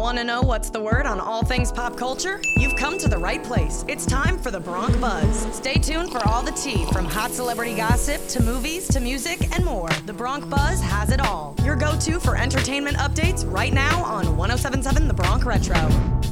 Want to know what's the word on all things pop culture? You've come to the right place. It's time for the Bronc Buzz. Stay tuned for all the tea from hot celebrity gossip to movies to music and more. The Bronc Buzz has it all. Your go to for entertainment updates right now on 1077 The Bronc Retro.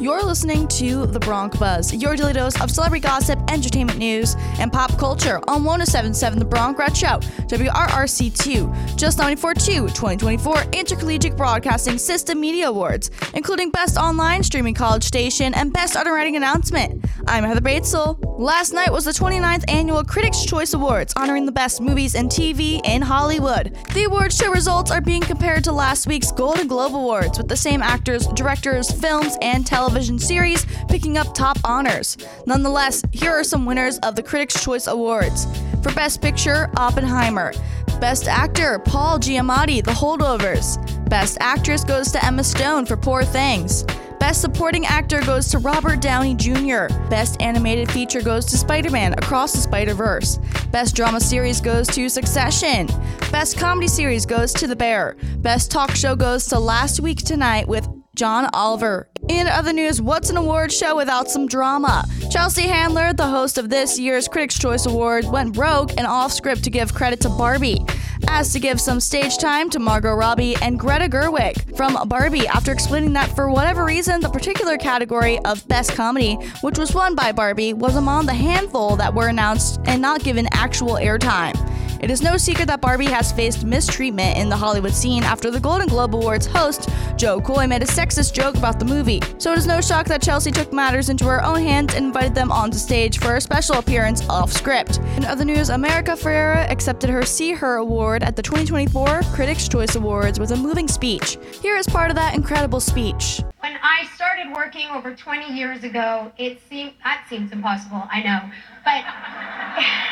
You're listening to The Bronc Buzz, your daily dose of celebrity gossip, entertainment news, and pop culture on 1077 The Bronx Bronc Retro, WRRC2, just 942 2024 Intercollegiate Broadcasting System Media Awards, including Best Online Streaming College Station and Best Underwriting Announcement. I'm Heather Batezel. Last night was the 29th Annual Critics' Choice Awards, honoring the best movies and TV in Hollywood. The award show results are being compared to last week's Golden Globe Awards, with the same actors, directors, films, and television series picking up top honors. Nonetheless, here are some winners of the Critics' Choice Awards. For Best Picture, Oppenheimer. Best Actor, Paul Giamatti, The Holdovers. Best Actress goes to Emma Stone for Poor Things. Best Supporting Actor goes to Robert Downey Jr. Best Animated Feature goes to Spider Man Across the Spider Verse. Best Drama Series goes to Succession. Best Comedy Series goes to The Bear. Best Talk Show goes to Last Week Tonight with John Oliver. In other news, what's an award show without some drama? Chelsea Handler, the host of this year's Critics' Choice Award, went broke and off script to give credit to Barbie as to give some stage time to Margot Robbie and Greta Gerwig from Barbie after explaining that for whatever reason, the particular category of Best Comedy, which was won by Barbie, was among the handful that were announced and not given actual airtime. It is no secret that Barbie has faced mistreatment in the Hollywood scene after the Golden Globe Awards host, Jo Koy, made a sexist joke about the movie. So it is no shock that Chelsea took matters into her own hands and invited them onto stage for a special appearance off script. In other news, America Ferrera accepted her SeeHer Award at the 2024 Critics' Choice Awards with a moving speech. Here is part of that incredible speech. When I started working over 20 years ago, it seemed that seems impossible, I know, but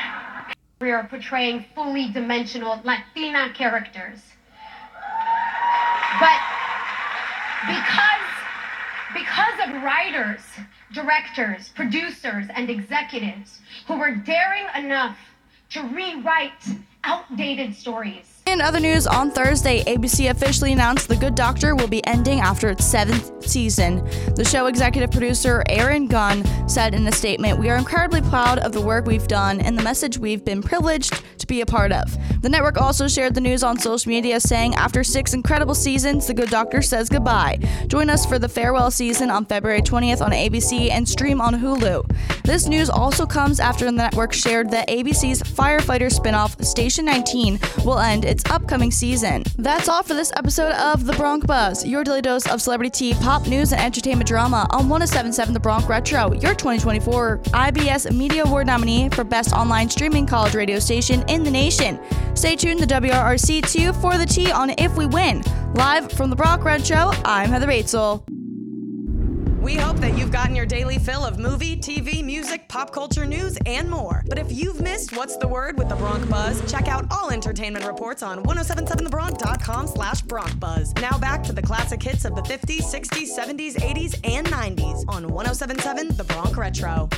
we are portraying fully dimensional Latina characters. But because because of writers, directors, producers, and executives who were daring enough to rewrite outdated stories in other news, on Thursday, ABC officially announced The Good Doctor will be ending after its seventh season. The show executive producer Aaron Gunn said in a statement, We are incredibly proud of the work we've done and the message we've been privileged to be a part of. The network also shared the news on social media, saying, After six incredible seasons, The Good Doctor says goodbye. Join us for the farewell season on February 20th on ABC and stream on Hulu. This news also comes after the network shared that ABC's firefighter spinoff, Station 19, will end its upcoming season. That's all for this episode of The Bronc Buzz, your daily dose of celebrity tea, pop news, and entertainment drama on 1077 The Bronc Retro, your 2024 IBS Media Award nominee for Best Online Streaming College Radio Station in the nation. Stay tuned to WRRC2 for the tea on If We Win. Live from The Bronc Retro, I'm Heather Batezel. We hope that you've gotten your daily fill of movie, TV, music, pop culture news, and more. But if you've missed What's the Word with the Bronc Buzz, check out all entertainment reports on 1077thebronc.com slash Bronc Buzz. Now back to the classic hits of the 50s, 60s, 70s, 80s, and 90s on 1077 The Bronc Retro.